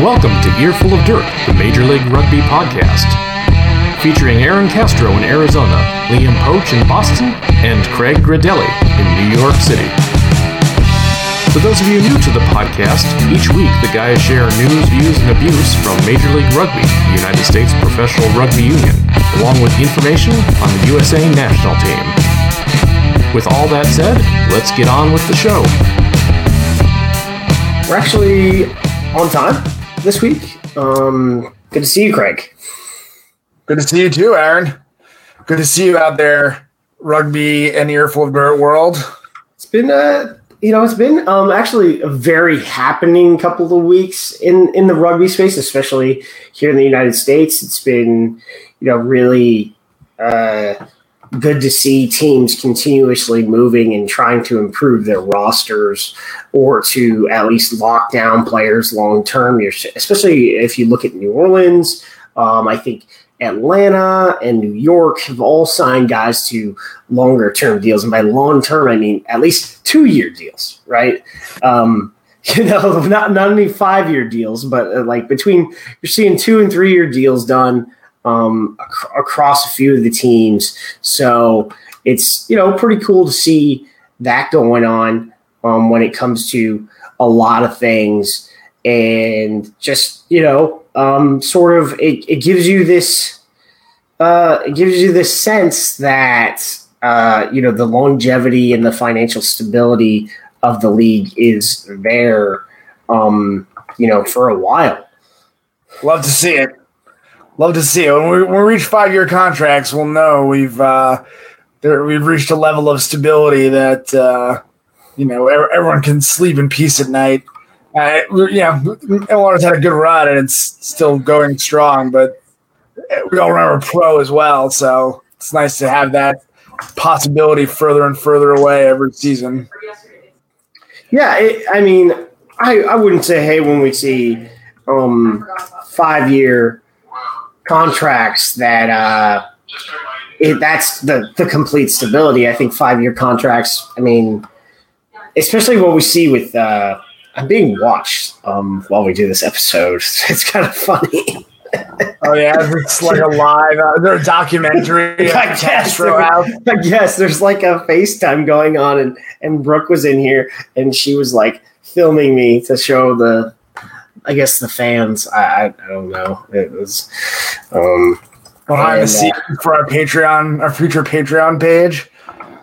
Welcome to Earful of Dirt, the Major League Rugby podcast. Featuring Aaron Castro in Arizona, Liam Poach in Boston, and Craig Gradelli in New York City. For those of you new to the podcast, each week the guys share news, views, and abuse from Major League Rugby, the United States Professional Rugby Union, along with information on the USA national team. With all that said, let's get on with the show. We're actually on time this week. Um, good to see you, Craig. Good to see you too, Aaron. Good to see you out there, rugby and earful of dirt world. It's been uh you know, it's been um, actually a very happening couple of weeks in, in the rugby space, especially here in the United States. It's been, you know, really uh, good to see teams continuously moving and trying to improve their rosters or to at least lock down players long term. Especially if you look at New Orleans, um, I think Atlanta and New York have all signed guys to longer term deals, and by long term, I mean at least two year deals, right? Um, you know, not not only five year deals, but uh, like between you're seeing two and three year deals done um, ac- across a few of the teams. So it's you know pretty cool to see that going on um, when it comes to a lot of things, and just you know um, sort of it, it gives you this uh, it gives you this sense that uh, you know the longevity and the financial stability of the league is there um, you know for a while. Love to see it. Love to see it. When we, when we reach five year contracts, we'll know we've uh, there, we've reached a level of stability that uh, you know everyone can sleep in peace at night. Uh, yeah, MLR's had a good run and it's still going strong, but we all remember pro as well, so it's nice to have that possibility further and further away every season. Yeah, it, I mean, I, I wouldn't say, hey, when we see um, five year contracts that uh, it, that's the the complete stability. I think five year contracts. I mean, especially what we see with. Uh, I'm being watched um, while we do this episode. It's kind of funny. oh yeah, it's like a live. Uh, documentary. I guess, there, I guess there's like a FaceTime going on, and and Brooke was in here, and she was like filming me to show the I guess the fans. I, I, I don't know. It was um, behind the scenes uh, for our Patreon, our future Patreon page.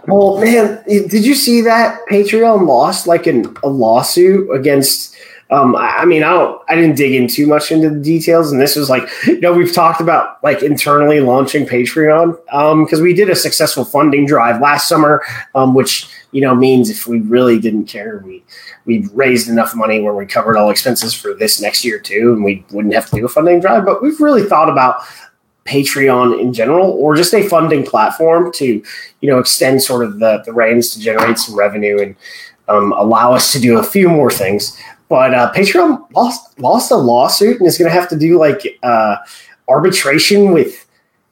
Well, man, did you see that Patreon lost like an, a lawsuit against? Um, I, I mean, I don't, I didn't dig in too much into the details, and this was like, you know, we've talked about like internally launching Patreon because um, we did a successful funding drive last summer, um, which you know means if we really didn't care, we we raised enough money where we covered all expenses for this next year too, and we wouldn't have to do a funding drive. But we've really thought about Patreon in general, or just a funding platform to, you know, extend sort of the, the reins to generate some revenue and um, allow us to do a few more things. But uh, Patreon lost lost a lawsuit and is going to have to do like uh, arbitration with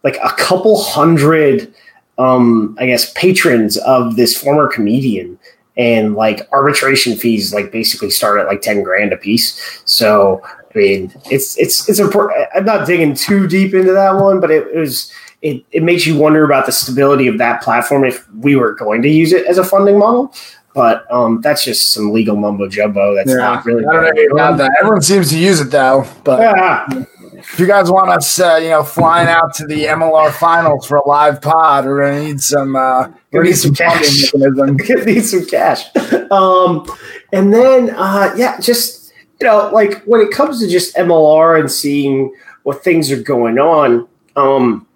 like a couple hundred, um, I guess, patrons of this former comedian. And like arbitration fees like basically start at like 10 grand a piece so i mean it's it's it's important i'm not digging too deep into that one but it, it was it, it makes you wonder about the stability of that platform if we were going to use it as a funding model but um, that's just some legal mumbo jumbo. That's yeah. not really. I don't know that. Everyone seems to use it though. But yeah if you guys want us, uh, you know, flying out to the MLR finals for a live pod, we're gonna need some. Uh, we need some cash. need some cash. Um, and then, uh, yeah, just you know, like when it comes to just MLR and seeing what things are going on, um,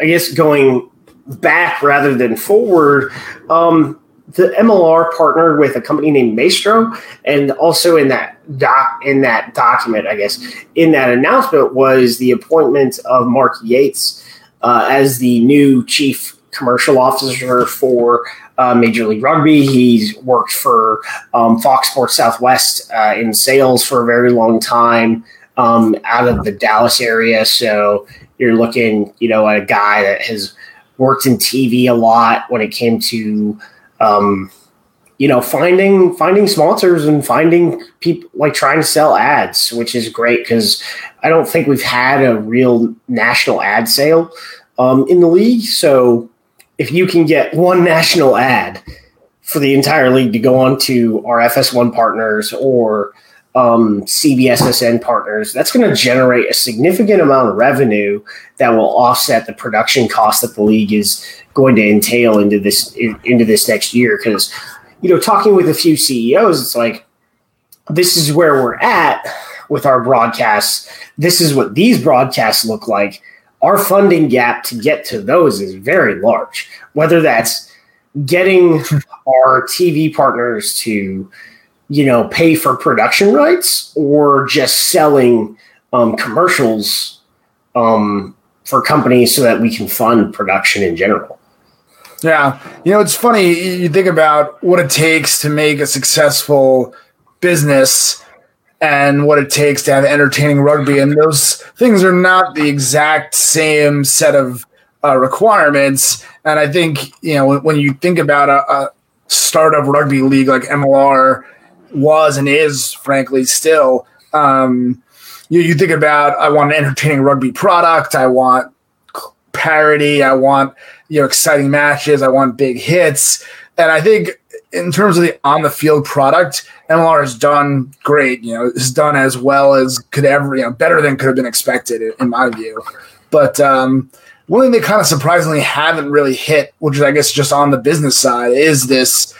I guess going back rather than forward. Um, the MLR partnered with a company named Maestro, and also in that doc in that document, I guess in that announcement was the appointment of Mark Yates uh, as the new chief commercial officer for uh, Major League Rugby. He's worked for um, Fox Sports Southwest uh, in sales for a very long time um, out of the Dallas area. So you're looking, you know, at a guy that has worked in TV a lot when it came to um, you know, finding finding sponsors and finding people like trying to sell ads, which is great because I don't think we've had a real national ad sale um, in the league. So if you can get one national ad for the entire league to go on to our FS1 partners or um, CBSSN partners, that's going to generate a significant amount of revenue that will offset the production cost that the league is going to entail into this into this next year. Because you know, talking with a few CEOs, it's like this is where we're at with our broadcasts. This is what these broadcasts look like. Our funding gap to get to those is very large. Whether that's getting our TV partners to you know, pay for production rights or just selling um, commercials um, for companies so that we can fund production in general. Yeah. You know, it's funny. You think about what it takes to make a successful business and what it takes to have entertaining rugby. And those things are not the exact same set of uh, requirements. And I think, you know, when, you think about a, a startup rugby league like MLR, was and is, frankly, still. Um, you, you think about, I want an entertaining rugby product. I want parity. I want you know exciting matches. I want big hits. And I think in terms of the on the field product, MLR has done great. You know, has done as well as could ever, you know, better than could have been expected in my view. But um, one thing they kind of surprisingly haven't really hit, which is I guess just on the business side, is this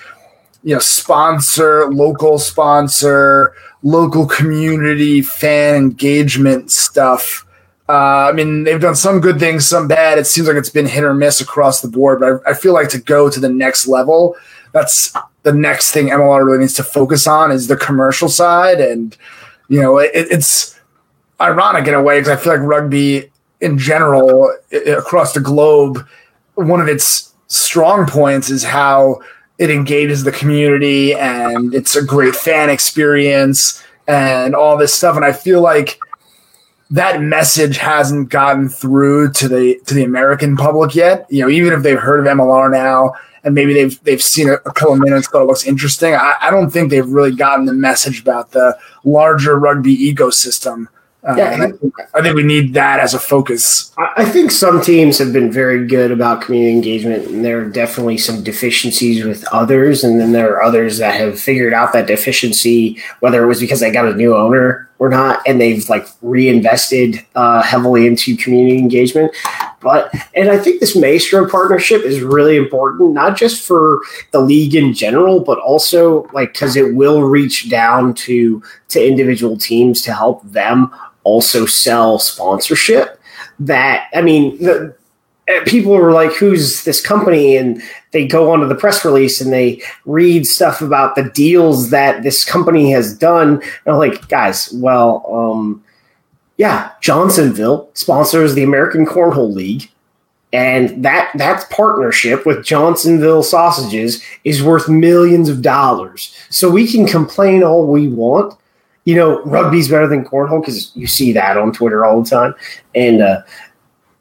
you know sponsor local sponsor local community fan engagement stuff. Uh, i mean they've done some good things some bad. It seems like it's been hit or miss across the board but I, I feel like to go to the next level that's the next thing mlr really needs to focus on is the commercial side. And you know it, it's ironic in a way because i feel like rugby in general across the globe one of its strong points is how it engages the community and it's a great fan experience and all this stuff. And I feel like that message hasn't gotten through to the to the American public yet. You know, even if they've heard of MLR now and maybe they've they've seen a, couple minutes, thought it looks interesting. I, I, don't think they've really gotten the message about the larger rugby ecosystem uh, yeah, I think, I think we need that as a focus. I think some teams have been very good about community engagement, and there are definitely some deficiencies with others. And then there are others that have figured out that deficiency, whether it was because they got a new owner or not, and they've like reinvested uh, heavily into community engagement. But and I think this Maestro partnership is really important, not just for the league in general, but also like because it will reach down to to individual teams to help them also sell sponsorship that i mean the, eh, people were like who's this company and they go onto the press release and they read stuff about the deals that this company has done and i'm like guys well um, yeah johnsonville sponsors the american cornhole league and that that partnership with Johnsonville sausages is worth millions of dollars. So we can complain all we want, you know, rugby's better than cornhole because you see that on Twitter all the time, and uh,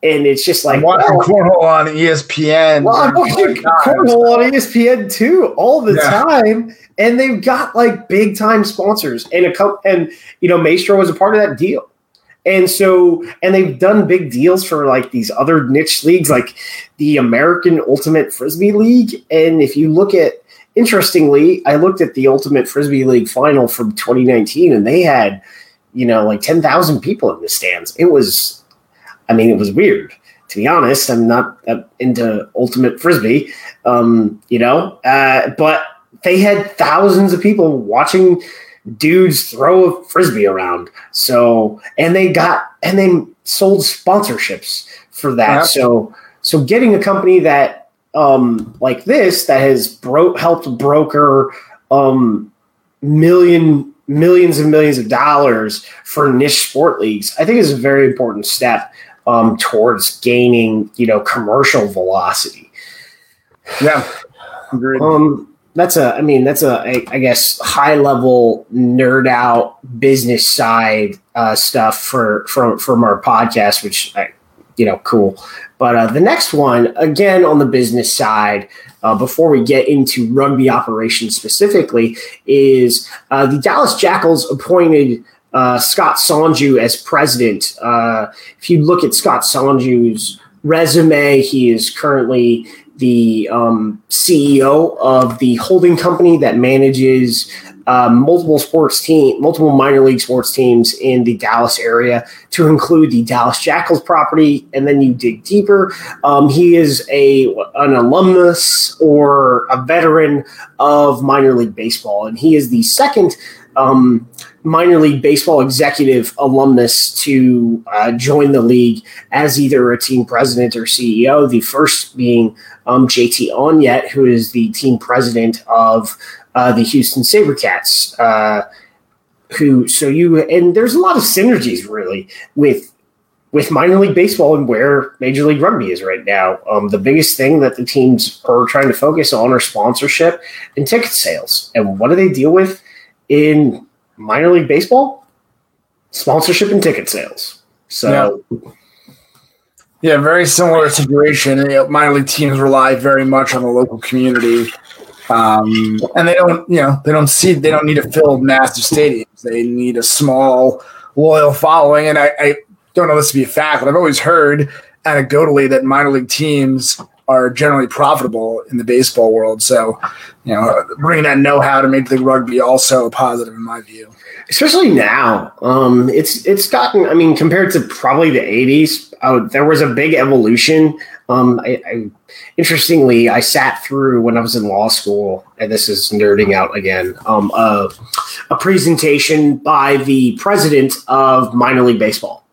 and it's just like I'm watching well, cornhole on ESPN. Well, I'm watching cornhole on ESPN too all the yeah. time, and they've got like big time sponsors and a couple, and you know, Maestro was a part of that deal. And so, and they've done big deals for like these other niche leagues, like the American Ultimate Frisbee League. And if you look at interestingly, I looked at the Ultimate Frisbee League final from 2019, and they had, you know, like 10,000 people in the stands. It was, I mean, it was weird. To be honest, I'm not into Ultimate Frisbee, um, you know, uh, but they had thousands of people watching dudes throw a frisbee around. So, and they got and they sold sponsorships for that. So, so getting a company that um, like this that has bro- helped broker um, million millions and millions of dollars for niche sport leagues, I think is a very important step um, towards gaining you know commercial velocity. Yeah, agreed. Um, that's a, I mean, that's a, I, I guess, high level nerd out business side uh, stuff for from from our podcast, which I, you know, cool. But uh, the next one, again on the business side, uh, before we get into rugby operations specifically is uh, the Dallas Jackals appointed uh, Scott Sonju as president. Uh, if you look at Scott Sonju's resume, he is currently the um, CEO of the holding company that manages uh, multiple sports team, multiple minor league sports teams in the Dallas area, to include the Dallas Jackals property. And then you dig deeper. Um, he is a an alumnus or a veteran of minor league baseball, and he is the second. Um, minor league baseball executive alumnus to uh, join the league as either a team president or CEO. The first being um, JT Onyet, who is the team president of uh, the Houston SaberCats. Uh, who so you and there's a lot of synergies really with with minor league baseball and where major league rugby is right now. Um, the biggest thing that the teams are trying to focus on are sponsorship and ticket sales. And what do they deal with in minor league baseball? Sponsorship and ticket sales. So. Yeah. Yeah, very similar situation. Minor league teams rely very much on the local community um, and they don't, you know, they don't see, they don't need to fill massive stadiums. They need a small, loyal following. And I, I don't know this to be a fact, but I've always heard anecdotally that minor league teams are generally profitable in the baseball world. So, you know, bringing that know-how to Major League Rugby also positive in my view. Especially now, um, it's it's gotten. I mean, compared to probably the '80s, uh, there was a big evolution. Um, I, I interestingly, I sat through when I was in law school, and this is nerding out again, um, uh, a presentation by the president of minor league baseball.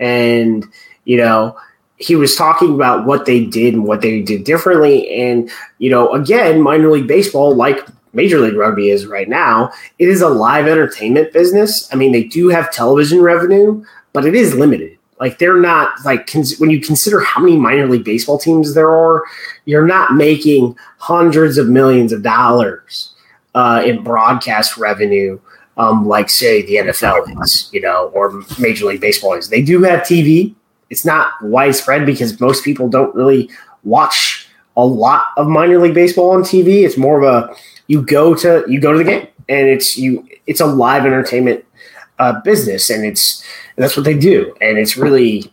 And, you know, he was talking about what they did and what they did differently. And, you know, again, minor league baseball, like Major League Rugby is right now, it is a live entertainment business. I mean, they do have television revenue, but it is limited. Like they're not like cons- when you consider how many minor league baseball teams there are, you're not making hundreds of millions of dollars uh, in broadcast revenue, um, like say the NFL is, you know, or Major League Baseball is. They do have TV. It's not widespread because most people don't really watch a lot of minor league baseball on TV. It's more of a you go to you go to the game and it's you it's a live entertainment uh, business and it's and that's what they do. And it's really,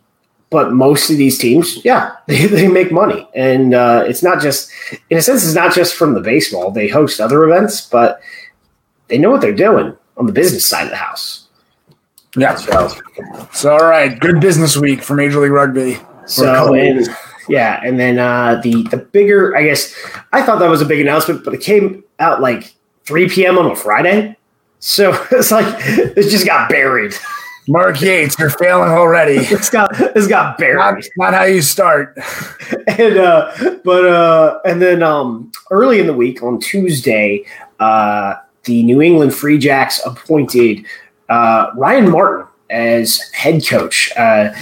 but most of these teams, yeah, they, they make money. And uh, it's not just, in a sense, it's not just from the baseball. They host other events, but they know what they're doing on the business side of the house. Yeah. So, so all right. Good business week for Major League Rugby. So, and, yeah. And then uh, the, the bigger, I guess, I thought that was a big announcement, but it came out like 3 p.m. on a Friday. So it's like, it just got buried. Mark Yates, you're failing already. It's got it's got buried. Not, not how you start. and uh, but uh, and then um, early in the week on Tuesday, uh, the New England Free Jacks appointed uh, Ryan Martin as head coach. Uh,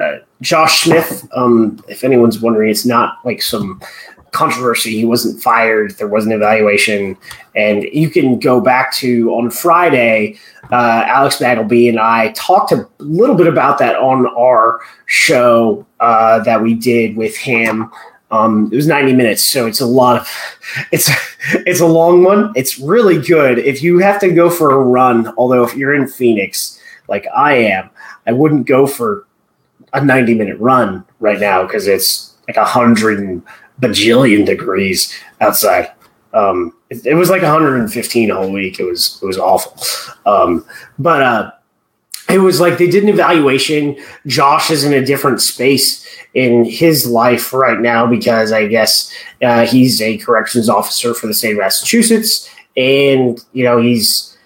uh, Josh Smith, um, if anyone's wondering, it's not like some controversy. He wasn't fired. There was an evaluation, and you can go back to on Friday. Uh, Alex Magleby and I talked a little bit about that on our show uh, that we did with him. Um, it was 90 minutes, so it's a lot of it's it's a long one. It's really good if you have to go for a run. Although if you're in Phoenix, like I am, I wouldn't go for a 90 minute run right now because it's like a hundred bajillion degrees outside. Um, it, it, was like 115 a whole week. It was it was awful. Um, but uh, it was like they did an evaluation. Josh is in a different space in his life right now because I guess uh, he's a corrections officer for the state of Massachusetts, and you know he's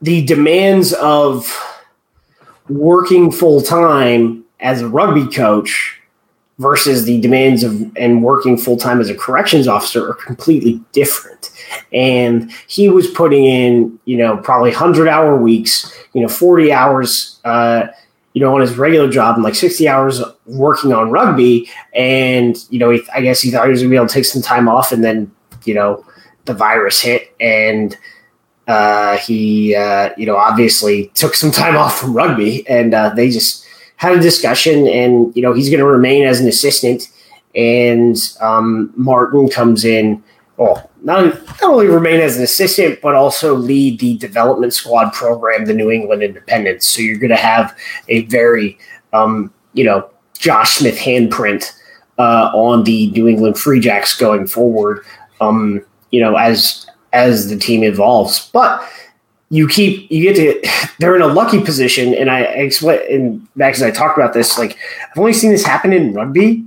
the demands of working full time as a rugby coach versus the demands of and working full time as a corrections officer are completely different. And he was putting in, you know, probably hundred hour weeks, you know, forty hours, uh, you know, on his regular job and like sixty hours working on rugby. And you know, he, I guess he thought he was gonna be able to take some time off, and then you know, the virus hit and. Uh, he, uh, you know, obviously took some time off from rugby, and uh, they just had a discussion, and you know he's going to remain as an assistant and um, Martin comes in. Well, not, not only remain as an assistant, but also lead the development squad program, the New England Independents. So you're going to have a very, um, you know, Josh Smith handprint uh, on the New England Free Jacks going forward. Um, you know, as as the team evolves, but you keep you get to they're in a lucky position, and I, I explain and Mags and I talked about this. Like I've only seen this happen in rugby,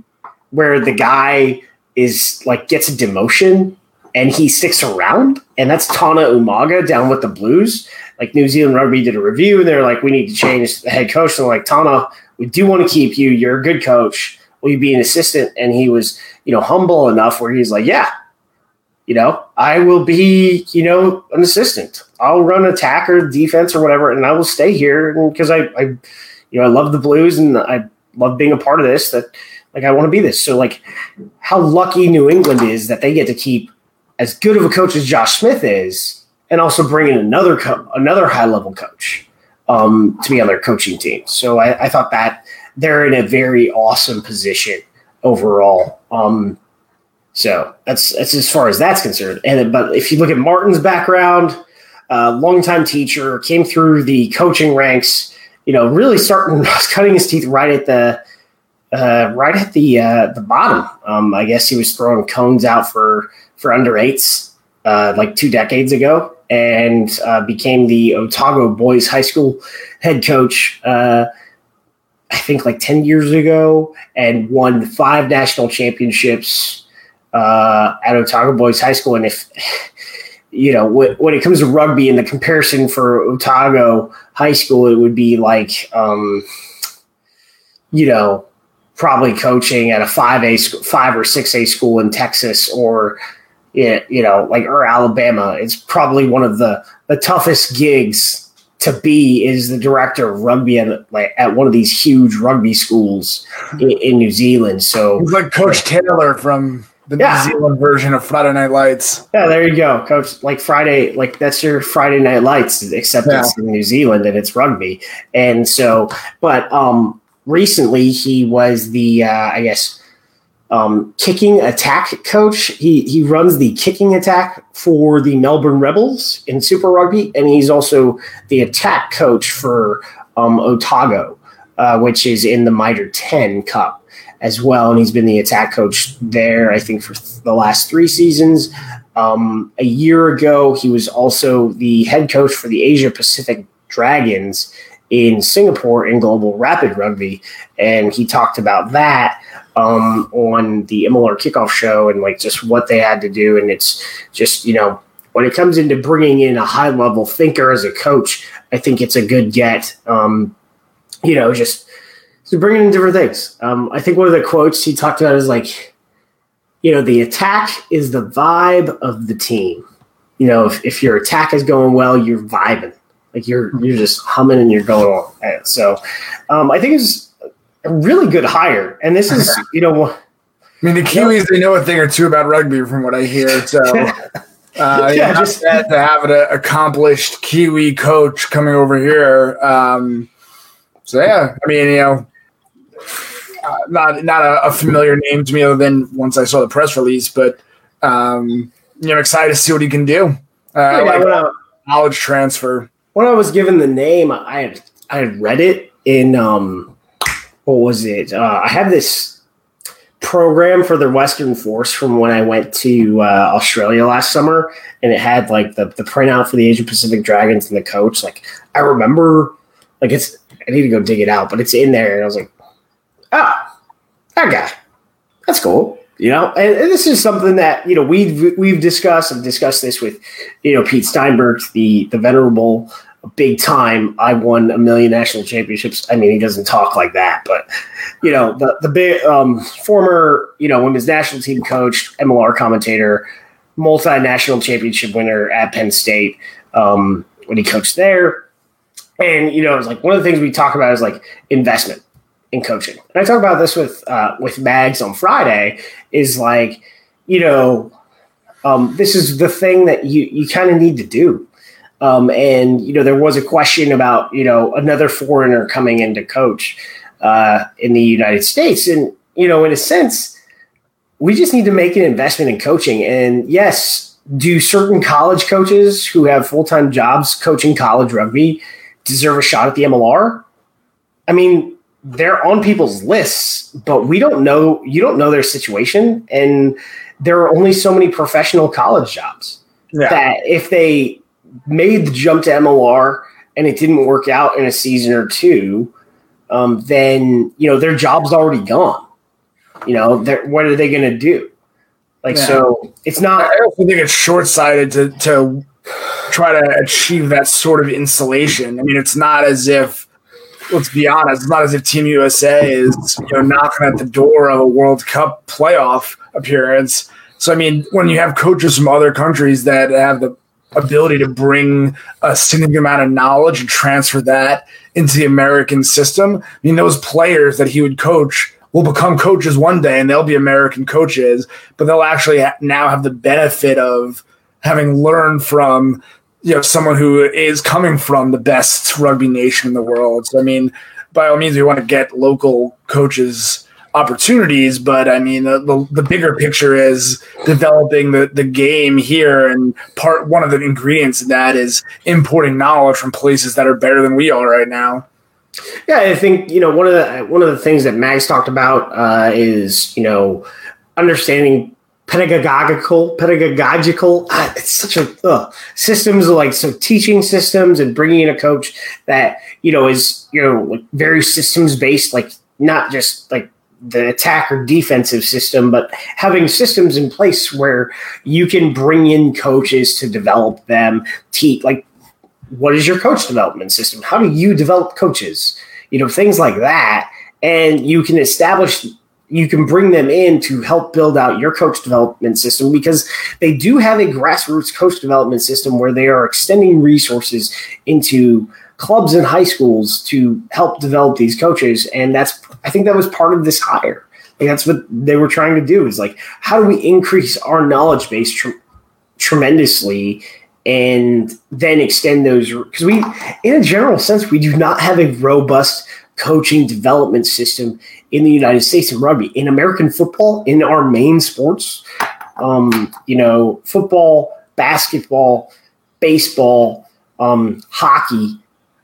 where the guy is like gets a demotion and he sticks around, and that's Tana Umaga down with the Blues. Like New Zealand Rugby did a review, and they're like, "We need to change the head coach." And they're like, "Tana, we do want to keep you. You're a good coach. Will you be an assistant?" And he was, you know, humble enough where he's like, "Yeah, you know, I will be, you know, an assistant. I'll run attack or defense or whatever, and I will stay here because I, I, you know, I love the Blues and I love being a part of this. That like I want to be this. So like, how lucky New England is that they get to keep as good of a coach as Josh Smith is, and also bring in another co- another high level coach um, to be on their coaching team. So I, I, thought that they're in a very awesome position overall. Um, so that's that's as far as that's concerned. And but if you look at Martin's background, uh, longtime teacher, came through the coaching ranks. You know, really starting cutting his teeth right at the uh, right at the uh, the bottom. Um, I guess he was throwing cones out for for under eights uh, like two decades ago, and uh, became the Otago Boys High School head coach. Uh, I think like ten years ago, and won five national championships uh, at Otago Boys High School. And if you know when it comes to rugby and the comparison for Otago High School, it would be like um, you know probably coaching at a five A five or six A school in Texas or you know like or Alabama. It's probably one of the the toughest gigs to be is the director of rugby at like at one of these huge rugby schools in, in New Zealand. So he's like Coach Taylor from the yeah. New Zealand version of Friday Night Lights. Yeah, there you go, Coach. Like Friday, like that's your Friday Night Lights, except yeah. it's in New Zealand and it's rugby. And so, but um, recently he was the, uh, I guess, um, kicking attack coach. He he runs the kicking attack for the Melbourne Rebels in Super Rugby, and he's also the attack coach for um, Otago, uh, which is in the Mitre Ten Cup as well, and he's been the attack coach there, I think, for th- the last three seasons. Um, a year ago, he was also the head coach for the Asia Pacific Dragons in Singapore in Global Rapid Rugby, and he talked about that um, on the MLR Kickoff Show and like just what they had to do, and it's just you know when it comes into bringing in a high level thinker as a coach, I think it's a good get. Um, you know, just so bringing in different things. Um, I think one of the quotes he talked about is like, you know, the attack is the vibe of the team. You know, if, if your attack is going well, you're vibing, like you're you're just humming and you're going on. So, um, I think it's a really good hire, and this is you know. I mean, the Kiwis they know a thing or two about rugby, from what I hear. So, uh, yeah, just to have an accomplished Kiwi coach coming over here. Um, so yeah, I mean, you know, uh, not not a, a, familiar name to me other than once I saw the press release, but um, you know, excited to see what he can do. Uh, yeah, like I, knowledge transfer. When I was given the name, I had I had read it in um, what was it? Uh, I have this program for the Western Force from when I went to uh, Australia last summer, and it had like the the printout for the Asia Pacific Dragons and the coach. Like I remember, like it's I need to go dig it out, but it's in there, and I was like, ah, that guy. That's cool. You know, and, and, this is something that you know we've we've discussed. I've discussed this with you know Pete Steinberg, the the venerable, big time. I won a million national championships. I mean, he doesn't talk like that, but you know the the big um, former you know women's national team coach, MLR commentator, multinational championship winner at Penn State um, when he coached there. And you know, it's like one of the things we talk about is like investment in coaching. And I talk about this with uh, with Mags on Friday. Is like, you know, um, this is the thing that you you kind of need to do. Um, and you know, there was a question about you know another foreigner coming in to coach uh, in the United States, and you know, in a sense, we just need to make an investment in coaching. And yes, do certain college coaches who have full time jobs coaching college rugby deserve a shot at the MLR? I mean, they're on people's lists, but we don't know. You don't know their situation, and there are only so many professional college jobs yeah. that if they made the jump to MLR and it didn't work out in a season or two, um, then you know their job's already gone. You know, what are they going to do? Like, yeah. so it's not. I also think it's short sighted to to try to achieve that sort of insulation. I mean, it's not as if let's be honest, it's not as if Team USA is you know knocking at the door of a World Cup playoff appearance. So I mean, when you have coaches from other countries that have the ability to bring a significant amount of knowledge and transfer that into the American system, I mean, those players that he would coach will become coaches one day and they'll be American coaches, but they'll actually ha- now have the benefit of having learned from you know someone who is coming from the best rugby nation in the world. So I mean, by all means, we want to get local coaches opportunities, but I mean the, the, the, bigger picture is developing the, the game here, and part one of the ingredients in that is importing knowledge from places that are better than we are right now. Yeah, I think you know one of the one of the things that Mags talked about uh, is you know understanding pedagogical pedagogical ah, it's such a ugh, systems like so teaching systems and bringing in a coach that you know is you know like very systems based like not just like the attack or defensive system but having systems in place where you can bring in coaches to develop them teach like what is your coach development system? How do you develop coaches? You know things like that. And you can establish you can bring them in to help build out your coach development system because they do have a grassroots coach development system where they are extending resources into clubs and high schools to help develop these coaches. And that's i think that was part of this hire. Like that's what they were trying to do is like how do we increase our knowledge base tr- tremendously and then extend those because we in a general sense we do not have a robust coaching development system in the United States in rugby. In American football, in our main sports, um, you know, football, basketball, baseball, um, hockey,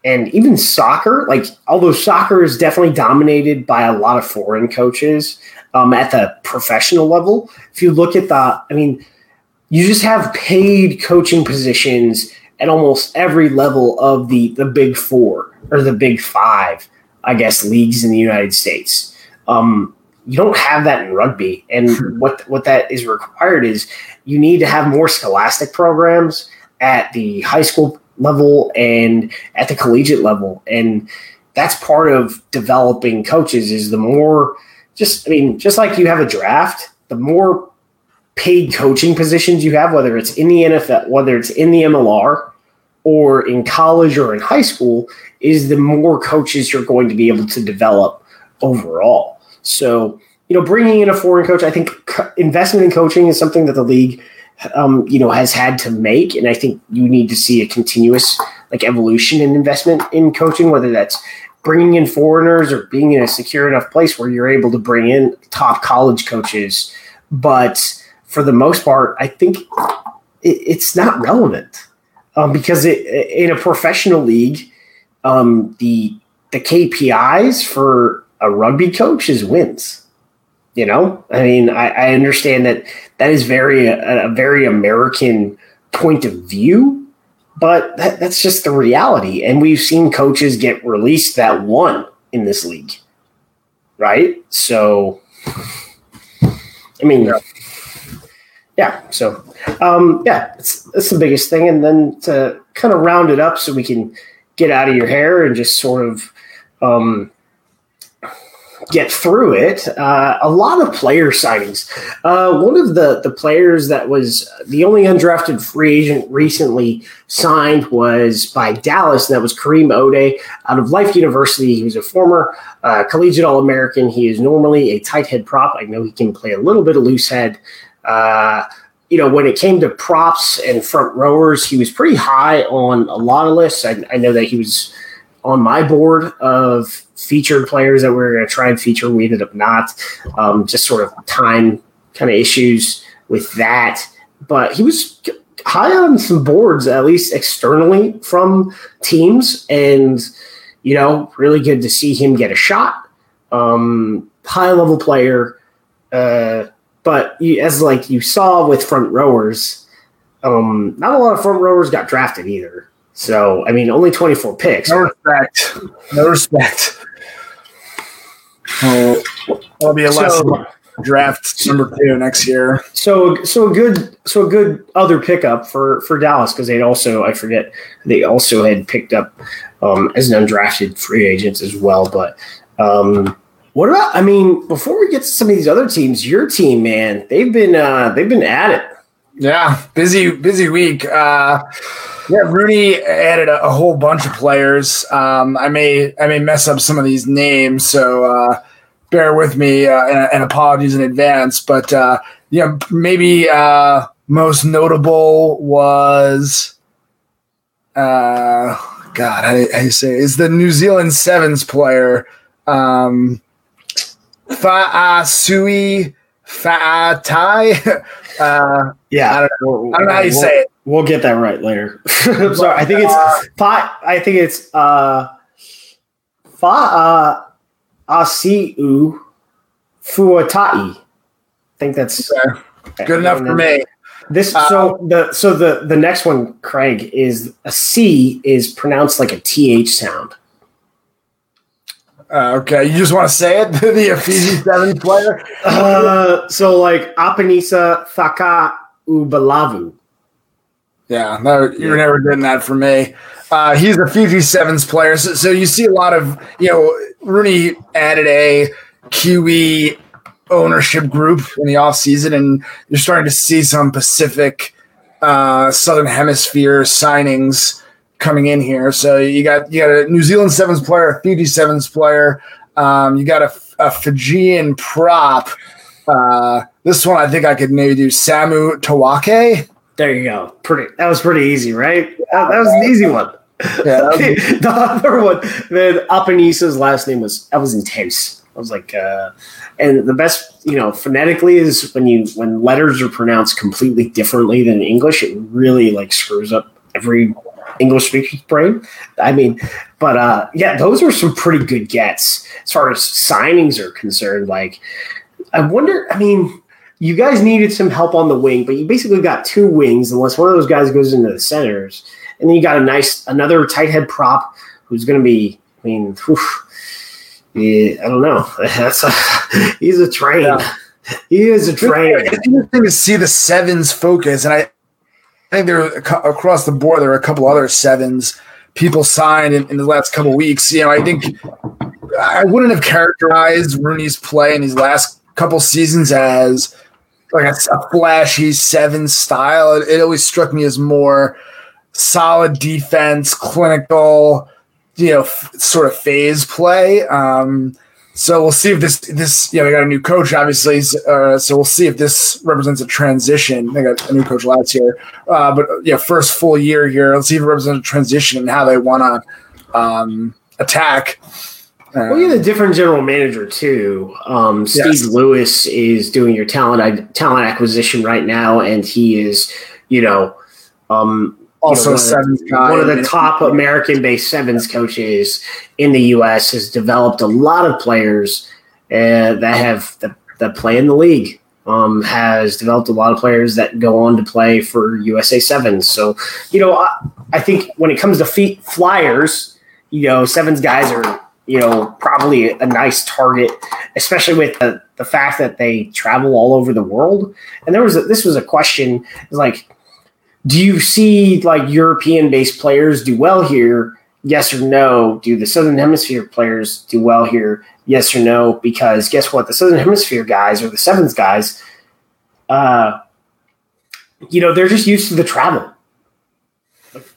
and even soccer, like although soccer is definitely dominated by a lot of foreign coaches um, at the professional level, if you look at the, I mean, you just have paid coaching positions at almost every level of the the big four or the big five, I guess, leagues in the United States. Um, you don't have that in rugby, and what what that is required is you need to have more scholastic programs at the high school level and at the collegiate level, and that's part of developing coaches. Is the more just I mean, just like you have a draft, the more paid coaching positions you have, whether it's in the NFL, whether it's in the MLR, or in college or in high school, is the more coaches you're going to be able to develop overall. So, you know, bringing in a foreign coach, I think investment in coaching is something that the league, um, you know, has had to make, and I think you need to see a continuous like evolution in investment in coaching, whether that's bringing in foreigners or being in a secure enough place where you're able to bring in top college coaches. But for the most part, I think it, it's not relevant um, because it, in a professional league, um, the the KPIs for a rugby coach is wins. You know, I mean, I, I understand that that is very a, a, very American point of view, but that, that's just the reality. And we've seen coaches get released that won in this league, right? So, I mean, yeah. Yeah so, um, yeah, it's that's the biggest thing. And then to kind of round it up, so we can get out of your hair and just sort of um, get through it. Uh, a lot of player signings. Uh, one of the the players that was the only undrafted free agent recently signed was by Dallas, and that was Kareem Ode out of Life University. He was a former uh, collegiate All American. He is normally a tight head prop. I know he can play a little bit of loose head. Uh, you know, when it came to props and front rowers, he was pretty high on a lot of lists. I, I know that he was on my board of featured players that we are going to try and feature. We ended up not, um, just sort of time kind of issues with that, but he was high on some boards, at least externally from teams, and you know, really good to see him get a shot. Um, high level player, uh, but you, as like you saw with front rowers, um, not a lot of front rowers got drafted either. So I mean, only twenty four picks. No respect. No respect. Oh, that'll be a So- lesson. Draft number two next year. So so a good so a good other pickup for for Dallas because they'd also I forget they also had picked up um, as an undrafted free agents as well. But um, what about I mean before we get to some of these other teams, your team man they've been uh, they've been at it. Yeah, busy, busy week. Uh, yeah, RUNY added a, a whole bunch of players. Um, I may, I may mess up some of these names, so uh, bear with me uh, and, and apologies in advance. But uh, yeah, maybe uh, most notable was, uh, God, you- do you say? Is the New Zealand Sevens player um, Fa'asui Fa'atai? uh, Yeah, I don't know. I don't know how you we'll, say it. We'll get that right later. I'm sorry. I think it's pot. I think it's uh, fa uh, asiu fuatai. I think that's Okay. Good enough for me. This Uh, so the so the the next one, Craig, is a C is pronounced like a th sound. Uh, okay, you just want to say it? the Fiji Seven player? Uh, so like Apanisa Thaka Ubalavu. Yeah, no, you were never getting that for me. Uh, he's a Fiji Sevens player, so, so you see a lot of you know RUNY added a Kiwi ownership group in the offseason, and you're starting to see some Pacific, uh, Southern Hemisphere signings coming in here. So you got you got a New Zealand Sevens player, a Fiji Sevens player. Um, you got a, a Fijian prop. Uh, this one I think I could maybe do Samu Tawake. There you go. Pretty. That was pretty easy, right? That, that was an easy one. Yeah, was- the other one, then Apenisa's last name was that was intense. I was like, uh, and the best, you know, phonetically is when you when letters are pronounced completely differently than English, it really like screws up every English speaker's brain. I mean, but uh, yeah, those are some pretty good gets as far as signings are concerned. Like, I wonder. I mean, you guys needed some help on the wing, but you basically got two wings, unless one of those guys goes into the centers, and then you got a nice another tight head prop who's going to be. I mean, oof, yeah, I don't know. That's a, he's a train. Yeah. He is a train. It's interesting to see the sevens focus, and I, I think there across the board there are a couple other sevens people signed in, in the last couple weeks. You know, I think I wouldn't have characterized RUNY's play in these last couple seasons as like a, a flashy seven style. It, it always struck me as more solid defense, clinical, you know, f- sort of phase play. Um, so we'll see if this this know they got a new coach obviously. Uh, so we'll see if this represents a transition. They got a new coach last year, uh, but yeah, first full year here. Let's see if it represents a transition and how they want to um, attack. Uh, Well, you have a different general manager too. Um, Steve Yes. Lewis is doing your talent talent acquisition right now, and he is, you know, um, also sevens guy. one of the top American-based sevens coaches in the U.S. has developed a lot of players uh, that have that, that play in the league. Um, has developed a lot of players that go on to play for USA Sevens. So, you know, I, I think when it comes to feet flyers, you know, sevens guys are you know probably a nice target, especially with the, the fact that they travel all over the world. And there was a, this was a question like do you see like European based players do well here? Yes or no? Do the Southern Hemisphere players do well here? Yes or no? Because guess what? The Southern Hemisphere guys or the Sevens guys, uh, you know, they're just used to the travel.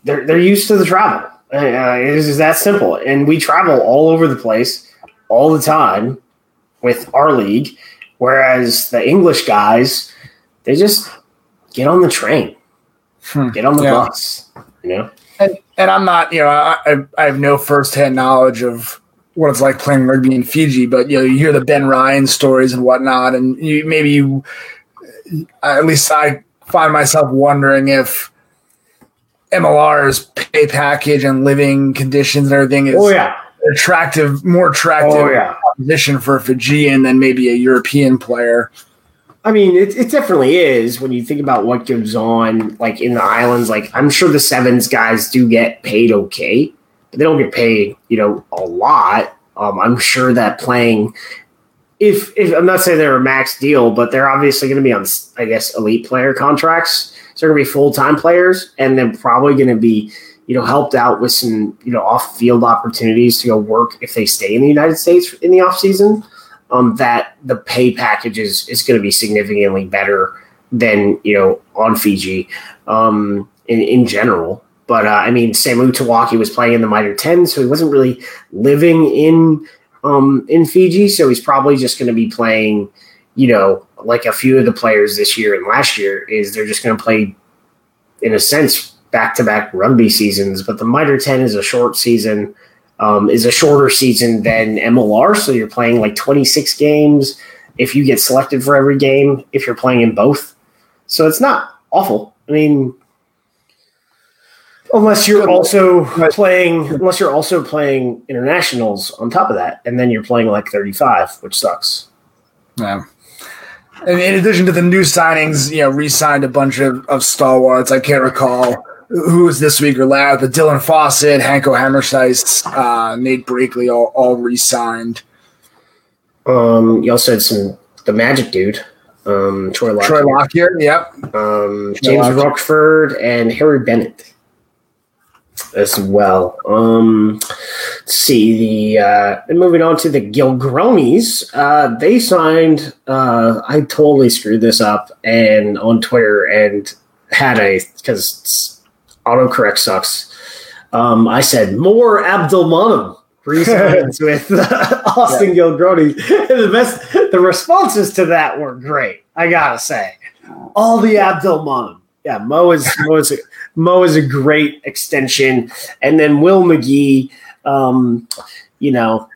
They're, they're used to the travel. Uh, it is that simple. And we travel all over the place all the time with our league. Whereas the English guys, they just get on the train Hmm. get on the Yeah. bus. You know, and, and I'm not, you know, I, I- have no firsthand knowledge of what it's like playing rugby in Fiji, but you know, you hear the Ben Ryan stories and whatnot, and you maybe you at least I find myself wondering if MLR's pay package and living conditions and everything is Oh yeah, attractive, more attractive Oh, yeah. position for a Fijian than maybe a European player. I mean, it, it definitely is when you think about what goes on, like in the islands. Like, I'm sure the sevens guys do get paid okay, but they don't get paid, you know, a lot. Um, I'm sure that playing, if, if I'm not saying they're a max deal, but they're obviously going to be on, I guess, elite player contracts. So they're going to be full time players, and then probably going to be, you know, helped out with some, you know, off field opportunities to go work if they stay in the United States in the off season um, that the pay package is, is going to be significantly better than you know on Fiji um, in in general. But uh, I mean, Samu Tawaki was playing in the Mitre 10, so he wasn't really living in um, in Fiji. So he's probably just going to be playing, you know, like a few of the players this year and last year is they're just going to play, in a sense, back to back rugby seasons. But the Mitre 10 is a short season um, is a shorter season than MLR. So you're playing like 26 games if you get selected for every game, if you're playing in both. So it's not awful. I mean, unless you're also playing, unless you're also playing internationals on top of that, and then you're playing like 35, which sucks. Yeah. And in addition to the new signings, you know, re-signed a bunch of, of stalwarts. I can't recall who was this week or last, the Dylan Fawsitt, Hanko Hammerstein, uh, Nate Brakeley, all, all re-signed. Um, you also had some the Magic dude, um, Troy Lockyer, Troy Lockyer, yep. um, James Lockyer. Rockford, and Harry Bennett as well. Um, let's see the uh, and moving on to the Gilgronis. Uh, they signed. Uh, I totally screwed this up and on Twitter and had a because autocorrect sucks. Um, I said more Abdulmanim resigns with uh, Austin Gilgroni. The best, the responses to that were great. I gotta say, all the Abdulmanim. Yeah, Mo is Mo is a, Mo is a great extension, and then Will Magie. Um, you know,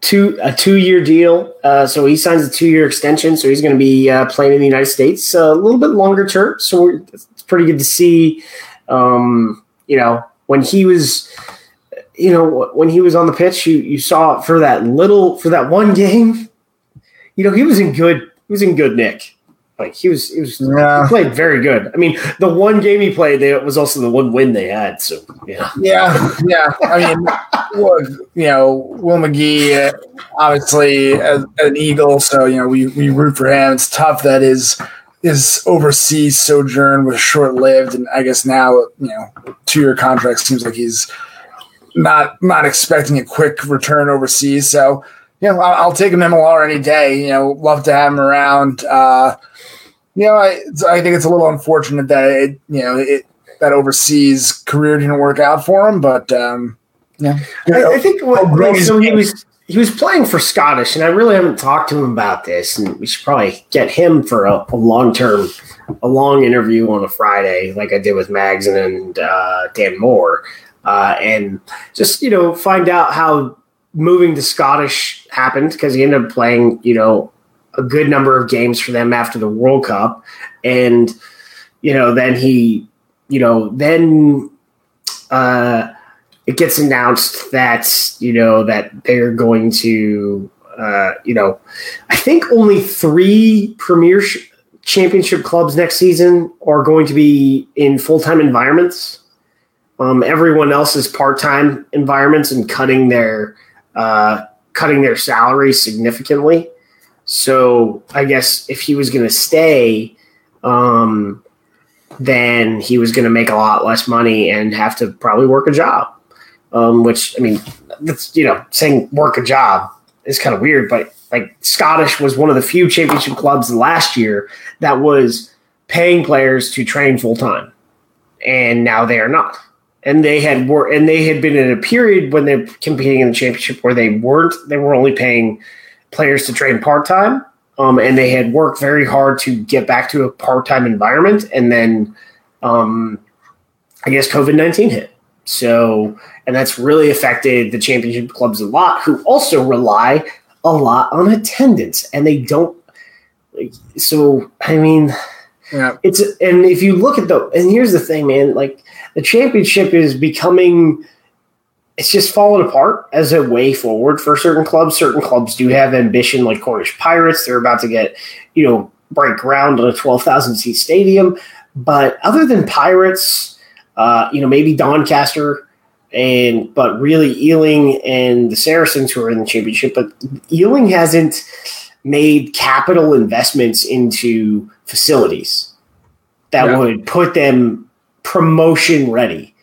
two a two year deal. Uh, so he signs a two year extension. So he's going to be uh, playing in the United States uh, a little bit longer term. So we're, it's pretty good to see. Um, you know, when he was, you know, when he was on the pitch, you you saw for that little for that one game. You know, he was in good. He was in good nick. Like he was, he was Yeah. he played very good. I mean, the one game he played, it was also the one win they had. So yeah, Yeah, yeah. I mean, look, you know, Will Magie, uh, obviously as, an Eagle, so you know we, we root for him. It's tough that his his overseas sojourn was short lived, and I guess now you know two year contract seems like he's not not expecting a quick return overseas. So you know, I'll, I'll take him MLR any day. You know, love to have him around. Uh, you know, I I think it's a little unfortunate that it you know it that overseas career didn't work out for him, but um, yeah, I, I think what, Oh, like, so he was he was playing for Scottish, and I really haven't talked to him about this, and we should probably get him for a, a long term, a long interview on a Friday, like I did with Mags and, uh, Dan Moore, uh, and just you know find out how moving to Scottish happened because he ended up playing you know a good number of games for them after the World Cup, and you know then he you know then. Uh, it gets announced that you know that they're going to uh, you know i think only three premier sh- championship clubs next season are going to be in full-time environments. Um, everyone else is part-time environments and cutting their uh, cutting their salaries significantly. So i guess if he was going to stay um, then he was going to make a lot less money and have to probably work a job um, which I mean, that's you know, saying work a job is kind of weird, but like Scottish was one of the few championship clubs last year that was paying players to train full time, and now they are not. And they had were and they had been in a period when they're competing in the championship where they weren't. They were only paying players to train part time, um, and they had worked very hard to get back to a part time environment, and then um, I guess COVID nineteen hit. So, and that's really affected the championship clubs a lot, who also rely a lot on attendance, and they don't So I mean, Yeah. it's and if you look at the and here's the thing, man, like the championship is becoming it's just falling apart as a way forward for certain clubs. Certain clubs do have ambition, like Cornish Pirates. They're about to get, you know, break ground on a twelve thousand seat stadium. But other than Pirates, uh, you know, maybe Doncaster and but really Ealing and the Saracens who are in the championship, but Ealing hasn't made capital investments into facilities that Yeah. would put them promotion ready.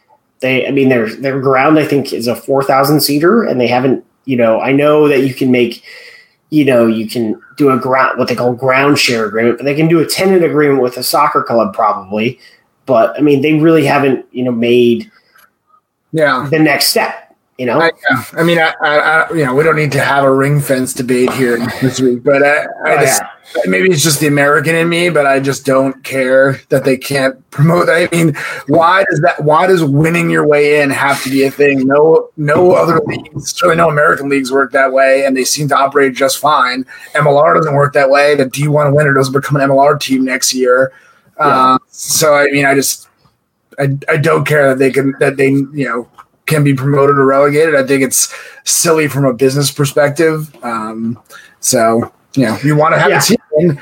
They, I mean, their their ground I think is a four thousand seater, and they haven't. You know, I know that you can make, you know, you can do a ground what they call ground share agreement, but they can do a tenant agreement with a soccer club probably. But I mean, they really haven't, you know, made Yeah. the next step. You know, I, yeah. I mean, I, I, I, you know, we don't need to have a ring fence debate here this week, but I, I Oh, just, maybe it's just the American in me, but I just don't care that they can't promote. I mean, why does that? Why does winning your way in have to be a thing? No, no other leagues, certainly no American leagues work that way, and they seem to operate just fine. MLR doesn't work that way. The D1 winner doesn't become an MLR team next year. Uh, so I mean, I just, I, I don't care that they can that they you know can be promoted or relegated. I think it's silly from a business perspective. Um, so you know, you want to have Yeah. a team and,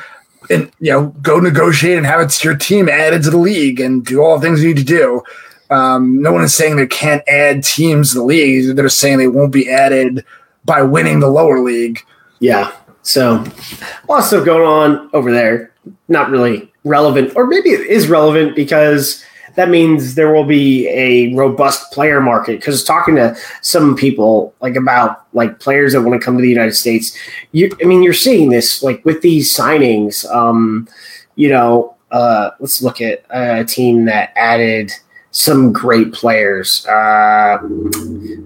and you know go negotiate and have it, your team added to the league and do all the things you need to do. Um, no one is saying they can't add teams to the league. They're saying they won't be added by winning the lower league. Yeah. So a lot of stuff going on over there. Not really relevant, or maybe it is relevant because that means there will be a robust player market. Because talking to some people like about like players that want to come to the United States, you I mean you're seeing this like with these signings. Um, you know, uh, let's look at a team that added some great players. Uh,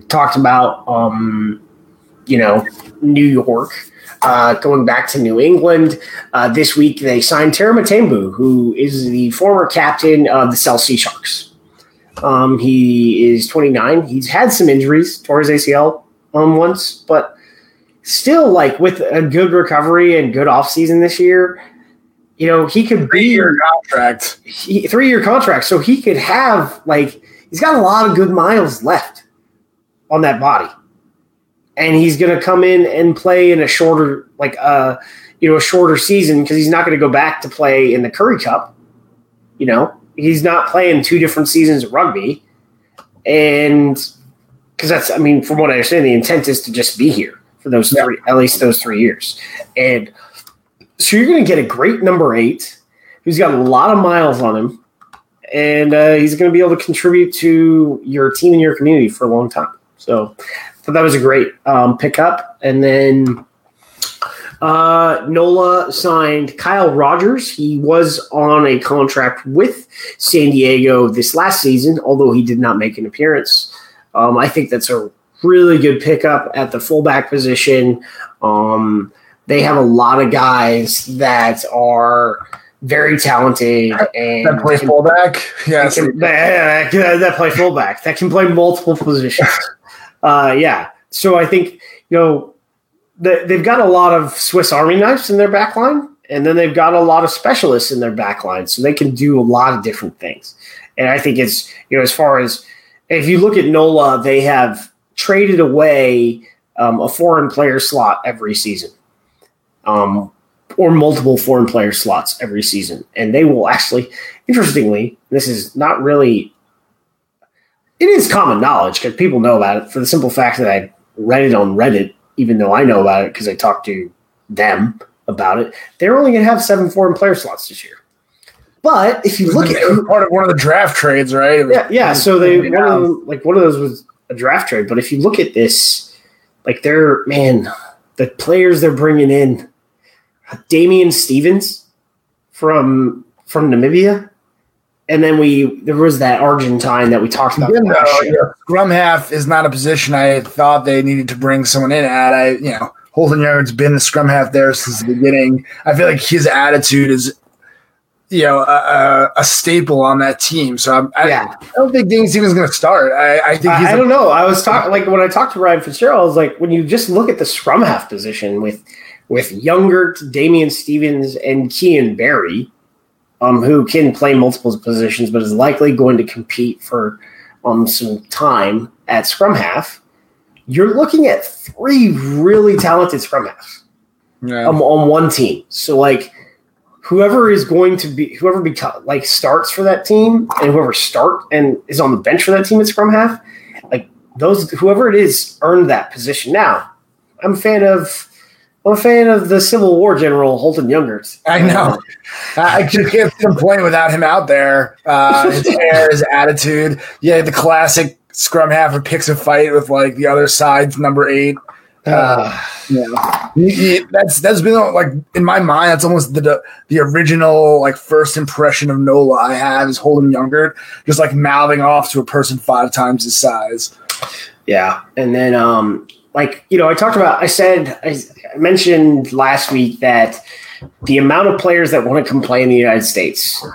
talked about um, you know New York. Uh, going back to New England, uh, this week they signed Tera Mtembu, who is the former captain of the Cell C Sharks. Um, he is 29. He's had some injuries, tore his ACL um, once, but still, like with a good recovery and good offseason this year, you know, he could be Three-year contract. he, three year contract, so he could have like he's got a lot of good miles left on that body, and he's going to come in and play in a shorter like uh you know a shorter season because he's not going to go back to play in the Currie Cup. You know, he's not playing two different seasons of rugby, and because that's I mean from what I understand, the intent is to just be here for those Yeah. three at least those three years, and so you're going to get a great number eight who's got a lot of miles on him, and uh, he's going to be able to contribute to your team and your community for a long time. So, thought that was a great um, pickup. And then uh, NOLA signed Kyle Rogers. He was on a contract with San Diego this last season, although he did not make an appearance. Um, I think that's a really good pickup at the fullback position. Um, they have a lot of guys that are very talented and That play can- fullback. Yes. that, can- that, that- that play fullback that can play multiple positions. Uh, yeah, so I think you know the, they've got a lot of Swiss Army knives in their back line, and then they've got a lot of specialists in their back line, so they can do a lot of different things. And I think it's you know as far as if you look at NOLA, they have traded away um, a foreign player slot every season. Um, or multiple foreign player slots every season. And they will actually, interestingly, this is not really, it is common knowledge because people know about it for the simple fact that I read it on Reddit, even though I know about it because I talked to them about it. They're only going to have seven foreign player slots this year. But if you look at it part of one of the draft trades, right? Was- yeah, yeah. So they one of them, like one of those was a draft trade. But if you look at this, like they're man, the players they're bringing in, Damian Stevens from from Namibia, and then we there was that Argentine that we talked about. Again, last year. you know, scrum half is not a position I thought they needed to bring someone in at. I, you know, Holden Yard's been the scrum half there since the beginning. I feel like his attitude is, you know, a, a, a staple on that team. So I'm, I, Yeah. I don't think Dane Stevens is going to start. I, I think he's I, don't know. I was talking like when I talked to Ryan Fitzgerald, I was like, when you just look at the scrum half position with with Younger, Damian Stevens, and Kean Barry, um, who can play multiple positions, but is likely going to compete for um, some time at scrum half. You're looking at three really talented scrum halves Yeah. um, on one team. So like whoever is going to be whoever become like starts for that team and whoever start and is on the bench for that team at scrum half, like those whoever it is earned that position. Now, I'm a fan of I'm a fan of the Civil War general Holton Youngert. I know. I just can't complain without him out there. Uh, his hair, his attitude. Yeah, the classic scrum half who picks a fight with like the other side's number eight. Uh, Yeah, He- he- that's that's been like in my mind. That's almost the the original like first impression of Nola I have is Holden Younger, just like mouthing off to a person five times his size. Yeah, and then um, like you know, I talked about. I said I, I mentioned last week that the amount of players that want to come play in the United States,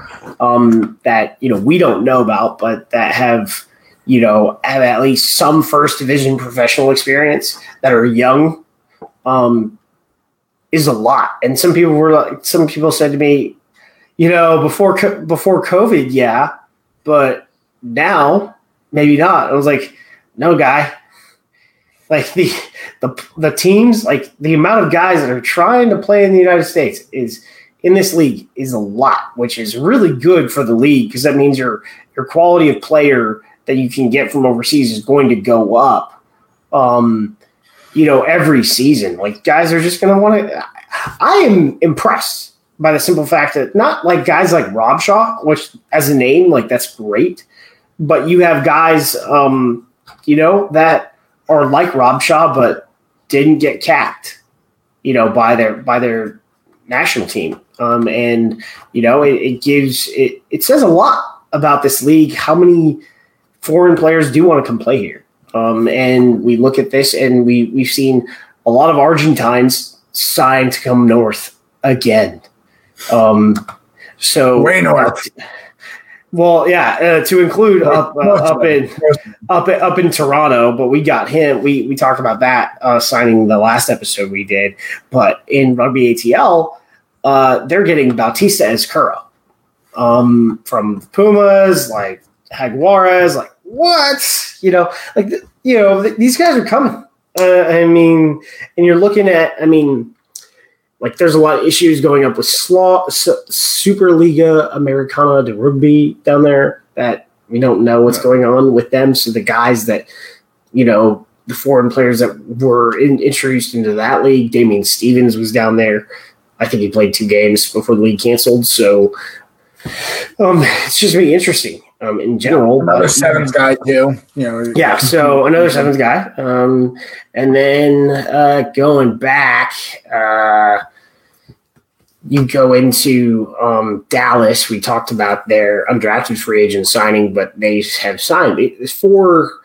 um, that you know we don't know about, but that have you know have at least some first division professional experience that are young, um, is a lot. And some people were like, some people said to me, you know, before before COVID, yeah, but now maybe not. I was like no guy. Like the the the teams, like the amount of guys that are trying to play in the United States is in this league is a lot, which is really good for the league because that means your your quality of player that you can get from overseas is going to go up. Um, you know, every season, like guys are just going to want to. I am impressed by the simple fact that not like guys like Rob Shaw, which as a name, like that's great, but you have guys, um, you know, that are like Rob Shaw, but didn't get capped, you know, by their by their national team. Um, and you know, it, it gives it it says a lot about this league. How many foreign players do want to come play here? Um, and we look at this, and we we've seen a lot of Argentines sign to come north again. Um, so Way north. Well, yeah, uh, to include up uh, up in up up in Toronto, but we got him. We we talked about that uh, signing the last episode we did, but in rugby ATL, uh, they're getting Bautista Ezcurra um, from Pumas, like Jaguares, like what you know, like you know th- these guys are coming. Uh, I mean, and you're looking at, I mean, like there's a lot of issues going up with Slaw, Su- Superliga Americana de Rugby down there that we don't know what's going on with them. So the guys that, you know, the foreign players that were in, introduced into that league, Damien Stevens was down there. I think he played two games before the league canceled. So um, it's just really interesting um, in general. Another but- sevens guy too. You know. yeah, so another sevens guy. Um, and then uh, going back, uh, you go into um, Dallas. We talked about their undrafted free agent signing, but they have signed. Four,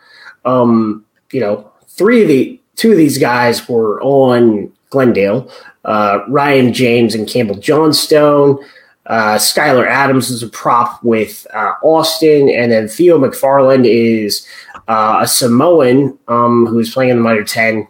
um, you know, three of the two of these guys were on Glendale. Uh, Ryan James and Campbell Johnstone. Uh, Skylar Adams is a prop with uh, Austin, and then Theo McFarland is uh, a Samoan um, who's playing in the Mitre 10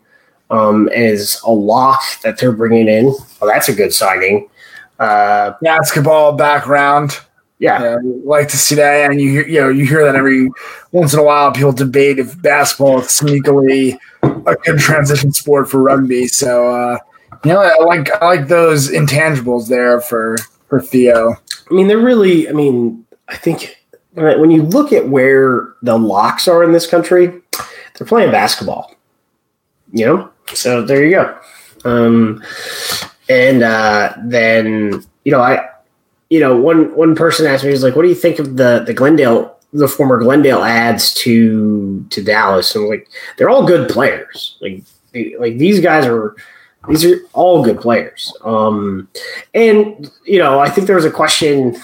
um, and is a lock that they're bringing in. Well, that's a good signing. Uh, basketball background. yeah, Yeah, like to see that, and you hear- you know you hear that every once in a while. People debate if basketball is sneakily a good transition sport for rugby. So uh, you know, I like I like those intangibles there for for Theo. I mean, they're really, I mean, I think when, when you look at where the locks are in this country, they're playing basketball, you know? So there you go. Um, and uh, then, you know, I, you know, one, one person asked me, was like, what do you think of the, the Glendale, the former Glendale ads to, to Dallas? And I'm like, they're all good players. Like, they- like these guys are, these are all good players. Um, and you know, I think there was a question.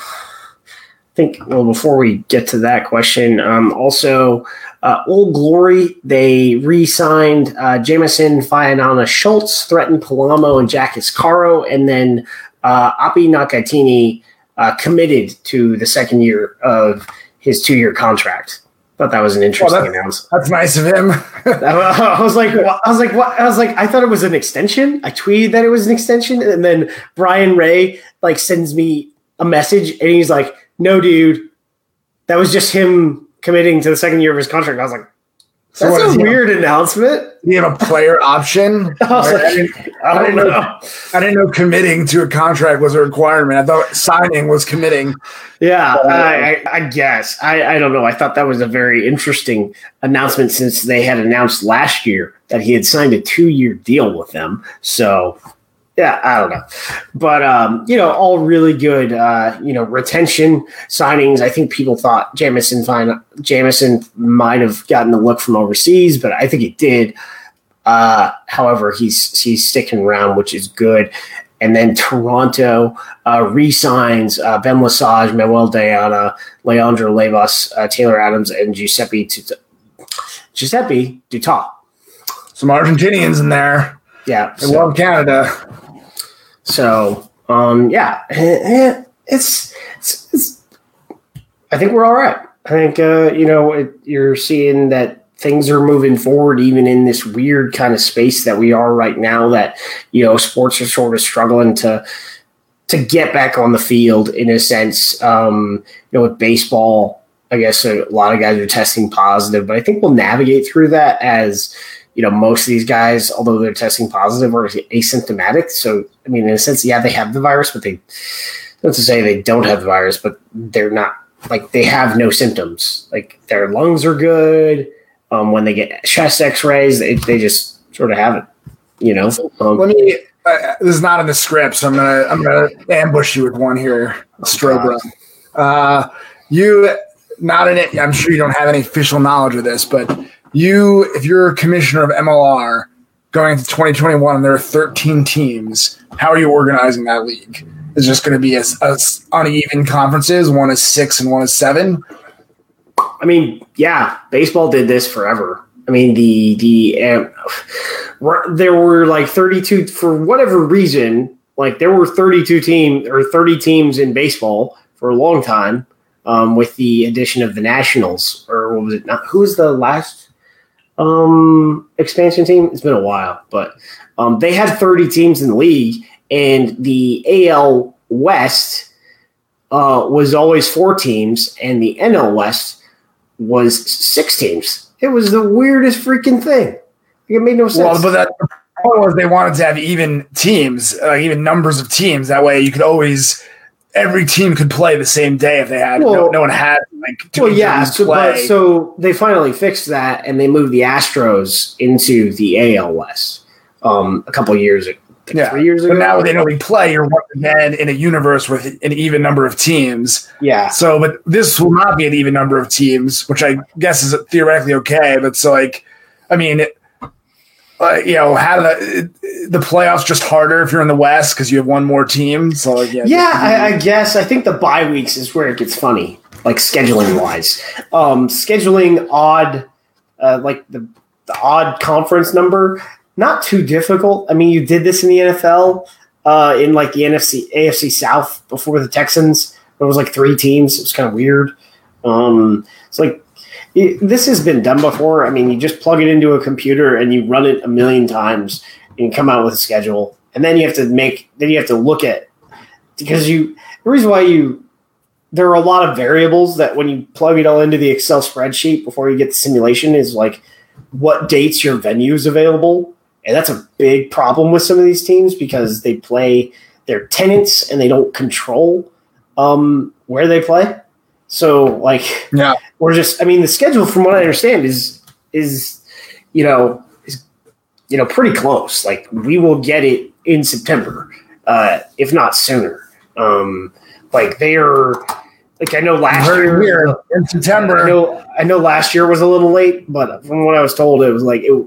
I think well before we get to that question, um, also uh, Old Glory they re-signed uh, Jamason Fa'anana Schultz, Thretton Palamo and Jack Iscaro, and then uh, Api Nakatini uh, committed to the second year of his two-year contract. thought that was an interesting Well, announcement. That's nice of him. I was like, what? I was like, what? I was like, I thought it was an extension. I tweeted that it was an extension, and then Brian Ray like sends me a message, and he's like, "No, dude, that was just him committing to the second year of his contract." I was like, So "That's a weird announcement." Do you have a player option? I was I, didn't, I don't know. I didn't know committing to a contract was a requirement. I thought signing was committing. Yeah, uh, I, I, I guess I, I don't know. I thought that was a very interesting announcement since they had announced last year that he had signed a two-year deal with them. So, yeah, I don't know, but um, you know, all really good. Uh, you know, retention signings. I think people thought Jamason fine. Jamason might have gotten a look from overseas, but I think he did. Uh, however, he's he's sticking around, which is good. And then Toronto uh, re-signs uh, Ben Lesage, Manuel Diana, Leandro Leivas, uh, Taylor Adams, and Giuseppe Tut- Giuseppe Dutas. Some Argentinians in there. Yeah. They so- love Canada. So, um, yeah, it's, it's, it's, I think we're all right. I think, uh, you know, it, you're seeing that things are moving forward, even in this weird kind of space that we are right now, that, you know, sports are sort of struggling to, to get back on the field in a sense. Um, you know, with baseball, I guess a lot of guys are testing positive, but I think we'll navigate through that as, you know, most of these guys, although they're testing positive, are asymptomatic. So, I mean, in a sense, yeah, they have the virus, but they, not to say they don't have the virus, but they're not like they have no symptoms. Like their lungs are good. Um, when they get chest X-rays, they, they just sort of have it. You know, um, Let me. Uh, this is not in the script, so I'm gonna I'm gonna ambush you with one here, Strobra. Uh, you not in it. I'm sure you don't have any official knowledge of this, but you, if you're a commissioner of MLR going into 2021, and there are 13 teams, how are you organizing that league? Is just going to be as, uneven conferences? One is six and one is seven. I mean, yeah, baseball did this forever. I mean, the the were- there were like 32 for whatever reason. Like there were 32 teams or 30 teams in baseball for a long time. Um, with the addition of the Nationals, or what was it? Not who was the last um, expansion team? It's been a while, but um, they had 30 teams in the league, and the AL West uh, was always four teams, and the NL West was six teams. It was the weirdest freaking thing. It made no sense. Well, but that the point was they wanted to have even teams, uh, even numbers of teams. That way, you could always every team could play the same day if they had no, Well- no one had like two well, yeah. So, but, so they finally fixed that, and they moved the Astros into the AL West um, a couple years ago. yeah. Three years But ago. now they we play. You're once again in a universe with an even number of teams. yeah. So, but this will not be an even number of teams, which I guess is theoretically okay. But so, like, I mean, it, uh, you know, how the the playoffs just harder if you're in the West because you have one more team. So, like, yeah, Yeah, I, I guess. I think the bye weeks is where it gets funny, like scheduling wise. Um, scheduling odd, uh, like the, the odd conference number, not too difficult. I mean, you did this in the NFL, uh, in like the NFC, AFC South before the Texans. It was like three teams. It was kind of weird. Um, it's like this has been done before. I mean, you just plug it into a computer and you run it a million times and come out with a schedule. And then you have to make, then you have to look at because you the reason why you there are a lot of variables that when you plug it all into the Excel spreadsheet before you get the simulation is like what dates your venue is available. And that's a big problem with some of these teams because they play their tenants and they don't control um, where they play. So like yeah. we're just I mean the schedule from what I understand is is you know is you know pretty close. Like we will get it in September, uh, if not sooner. Um, like they are like I know last year here in I September. know I know last year was a little late, but from what I was told, it was like it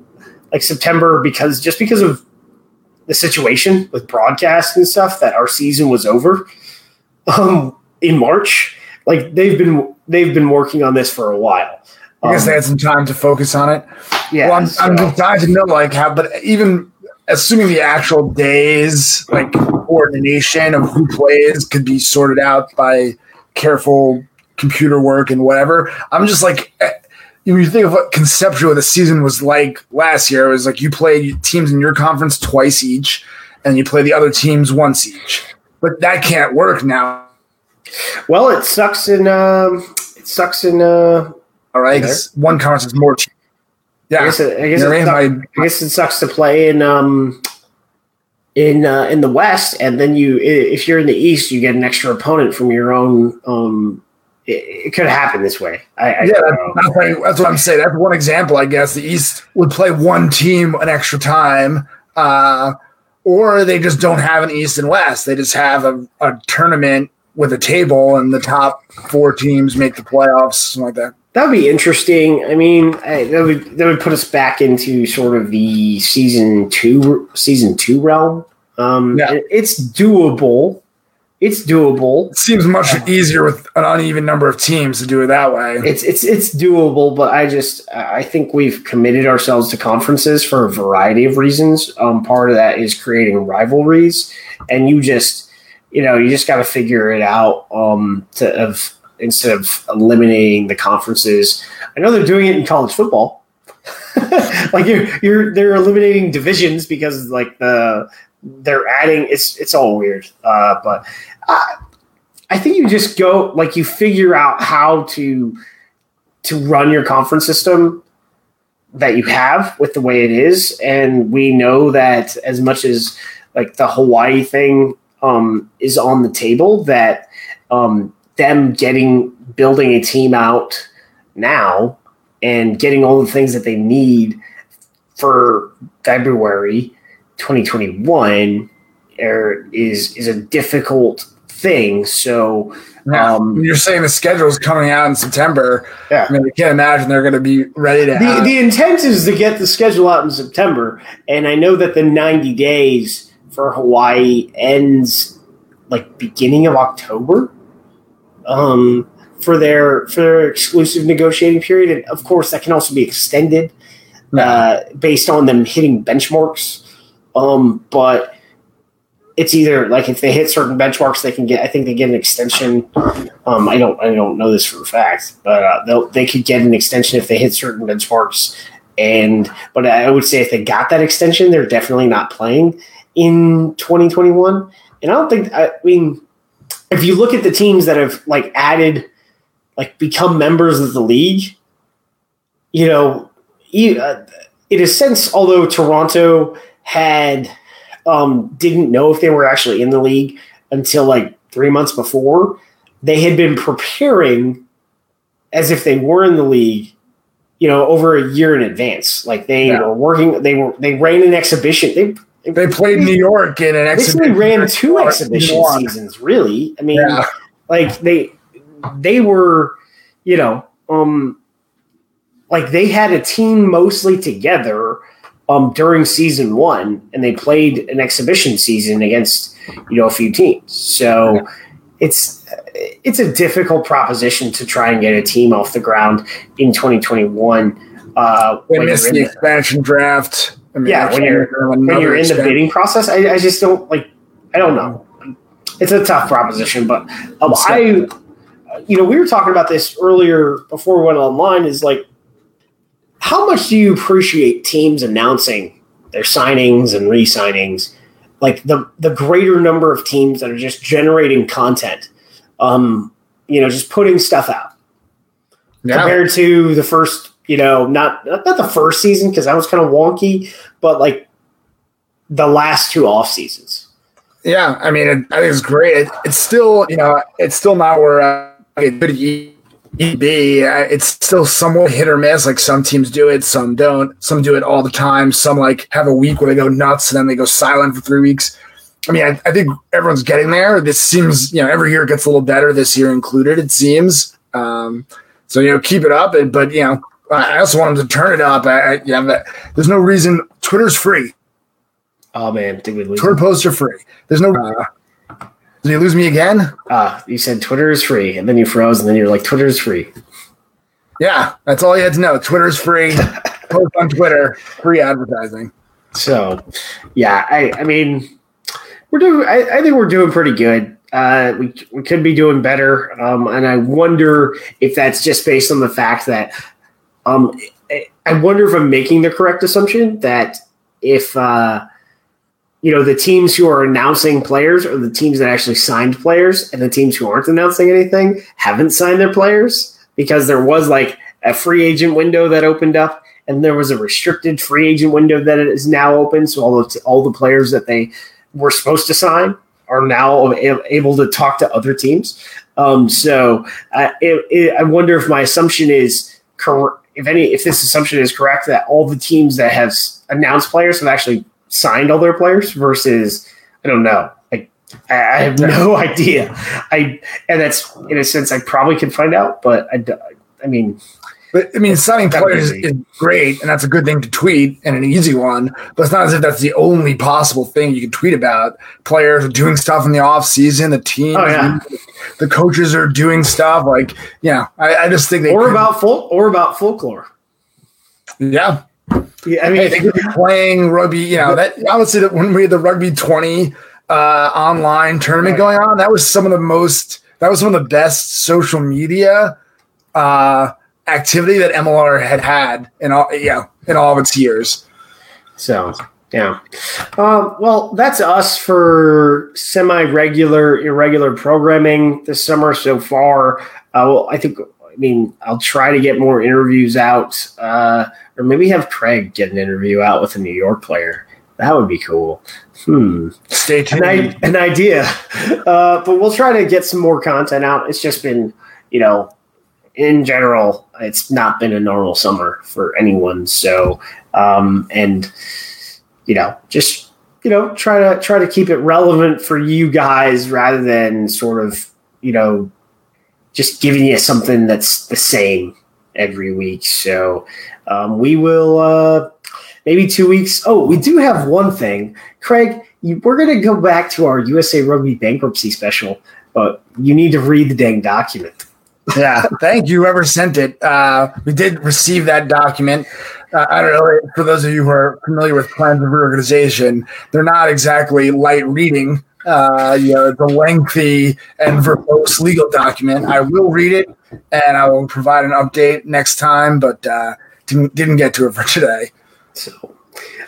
like September because just because of the situation with broadcast and stuff that our season was over um, in March. Like they've been they've been working on this for a while. I guess Um, they had some time to focus on it. yeah, well, I'm, I'm just dying to know, like, how, but even assuming the actual days, like, coordination of who plays could be sorted out by careful computer work and whatever, I'm just like, eh, when you think of what conceptually the season was like last year, it was like you played teams in your conference twice each, and you play the other teams once each. But that can't work now. Well, it sucks in. Um, it sucks in. Uh, All right, 'cause one conference is more. Te- yeah, I guess it, I guess, You know it what I suck- mean? I guess it sucks to play in um in uh, in the West, and then you if you're in the East, you get an extra opponent from your own. Um, it, it could happen this way. I, I yeah, don't that's, know. that's, like- that's what I'm saying. That's one example, I guess. The East would play one team an extra time, uh, or they just don't have an East and West. They just have a, a tournament with a table, and the top four teams make the playoffs, something like that. That would be interesting. I mean, I, that would that would put us back into sort of the season two season two realm. Um, Yeah. it- it's doable. It's doable. It seems much easier with an uneven number of teams to do it that way. It's it's it's doable, but I just I think we've committed ourselves to conferences for a variety of reasons. Um, part of that is creating rivalries, and you just you know you just got to figure it out. Um, to of instead of eliminating the conferences, I know they're doing it in college football. like you're you're they're eliminating divisions because like the they're adding it's it's all weird. Uh, but I, I think you just go like you figure out how to to run your conference system that you have with the way it is and we know that as much as like the hawaii thing um, is on the table that um, them getting building a team out now and getting all the things that they need for february 2021 er, is is a difficult thing so Yeah. um, you're saying the schedule is coming out in September. Yeah. I mean, I can't imagine they're going to be ready to. the, have- the intent is to get the schedule out in September, and I know that the 90 days for Hawaii ends like beginning of October um, for their for their exclusive negotiating period, and of course that can also be extended uh, based on them hitting benchmarks. Um, but it's either like if they hit certain benchmarks, they can get. I think they get an extension. Um, I don't. I don't know this for a fact, but uh, they'll, they could get an extension if they hit certain benchmarks. And but I would say if they got that extension, they're definitely not playing in 2021. And I don't think. I mean, if you look at the teams that have like added, like become members of the league, you know, you, uh, in a sense, although Toronto had um, didn't know if they were actually in the league until like three months before, they had been preparing as if they were in the league, you know, over a year in advance. Like they Yeah. were working, they were they ran an exhibition. They they played New York in an exhibition. ran two exhibition seasons. Really, I mean, Yeah. like they they were you know um like they had a team mostly together um during season one and they played an exhibition season against you know a few teams so it's it's a difficult proposition to try and get a team off the ground in 2021 uh They when missed the- expansion draft. I mean, Yeah, when you're- when you're in the bidding process. I, I just don't like. I don't know. It's a tough proposition, but um, I, you know, we were talking about this earlier before we went online. Is like, how much do you appreciate teams announcing their signings and re-signings? Like the the greater number of teams that are just generating content, um, you know, just putting stuff out Yeah. compared to the first, you know, not not the first season because that was kind of wonky, but like the last two off seasons. Yeah, I mean, it, I think it's great. It, it's still, you know, it's still not where uh, it could be. It's still somewhat hit or miss. Like some teams do it, some don't. Some do it all the time. Some like have a week where they go nuts and then they go silent for three weeks. I mean, I, I think everyone's getting there. This seems, you know, every year it gets a little better. This year included, it seems. Um, so you know, keep it up. And- But you know, I I also want them to turn it up. I, I, yeah, but there's no reason. Twitter's free. Oh man, did we lose? Twitter posts are free. There's no. Uh, did you lose me again? Ah, you said Twitter is free, and then you froze, and then you're like, Twitter is free. Yeah, that's all you had to know. Twitter's free. Post on Twitter, free advertising. So, yeah, I, I mean, we're doing. I, I think we're doing pretty good. Uh, we we could be doing better, um, and I wonder if that's just based on the fact that Um, I wonder if I'm making the correct assumption that if uh, you know the teams who are announcing players are the teams that actually signed players, and the teams who aren't announcing anything haven't signed their players because there was like a free agent window that opened up, and there was a restricted free agent window that is now open. So all the all the players that they were supposed to sign are now able to talk to other teams. Um, so uh, it, it, I wonder if my assumption is correct. If any, if this assumption is correct, that all the teams that have announced players have actually signed all their players versus I don't know. I, I have no idea. I and that's in a sense I probably could find out, but I, I mean, but I mean, signing players is great, and that's a good thing to tweet and an easy one. But it's not as if that's the only possible thing you can tweet about. Players are doing stuff in the off season. The team, oh, yeah. the coaches are doing stuff. Like, yeah, I, I just think they or about full or about folklore. Yeah, yeah. I mean, hey, they could be playing rugby. You know, that honestly, that when we had the rugby twenty uh, online tournament going on, that was some of the most. That was some of the best social media. Uh, activity that MLR had had in all yeah in all of its years. So yeah, um, well, that's us for semi-regular, irregular programming this summer so far. Uh, well, I think. I mean, I'll try to get more interviews out, uh, or maybe have Craig get an interview out with a New York player. That would be cool. Hmm. Stay tuned. An, an idea. Uh, but we'll try to get some more content out. It's just been, you know, in general, it's not been a normal summer for anyone. So, um, and you know, just you know, try to try to keep it relevant for you guys rather than sort of you know just giving you something that's the same every week. So, um, we will uh, maybe two weeks. Oh, we do have one thing, Craig. You, we're going to go back to our USA Rugby bankruptcy special, but you need to read the dang document yeah, thank you, whoever sent it. Uh, we did receive that document. Uh, I don't know. For those of you who are familiar with plans of reorganization, they're not exactly light reading. Uh, you know, it's a lengthy and verbose legal document. I will read it and I will provide an update next time, but uh, didn't, didn't get to it for today. So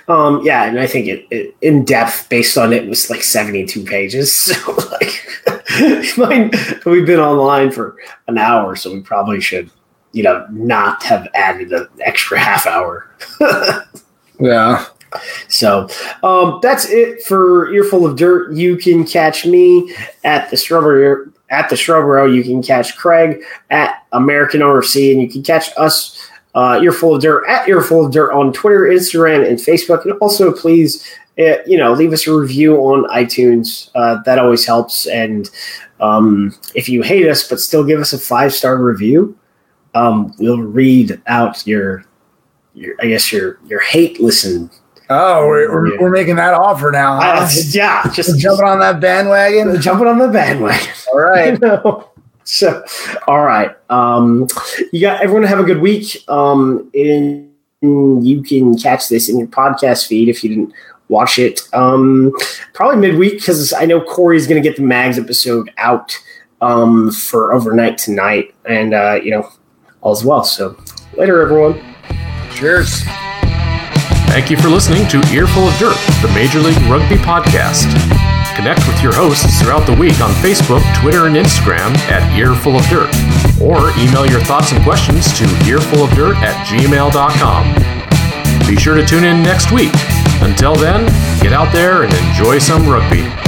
um, yeah, and I think it, it, in depth based on it was like seventy two pages. So like, mine, we've been online for an hour, so we probably should, you know, not have added an extra half hour. yeah. So um, that's it for Earful of Dirt. You can catch me at the Strawberry at the Strawberry. You can catch Craig at American RC, and you can catch us uh, Earful of Dirt at Earful of Dirt on Twitter, Instagram, and Facebook. And also, please, uh, you know, leave us a review on iTunes. Uh, that always helps. And um, if you hate us but still give us a five star review, um, we'll read out your, your, I guess your your hate listen. Oh, we're, we're, we're making that offer now. Huh? Uh, yeah, just jumping on that bandwagon. Jumping on the bandwagon. All right. So, all right. Um, you got everyone have a good week. Um, and you can catch this in your podcast feed if you didn't watch it. Um, probably midweek because I know Corey's going to get the Mags episode out um, for overnight tonight, and uh, you know, all's well. So, later, everyone. Cheers. Thank you for listening to Earful of Dirt, the Major League Rugby podcast. Connect with your hosts throughout the week on Facebook, Twitter, and Instagram at Earful of Dirt, or email your thoughts and questions to earfulofdirt at gmail.com. Be sure to tune in next week. Until then, get out there and enjoy some rugby.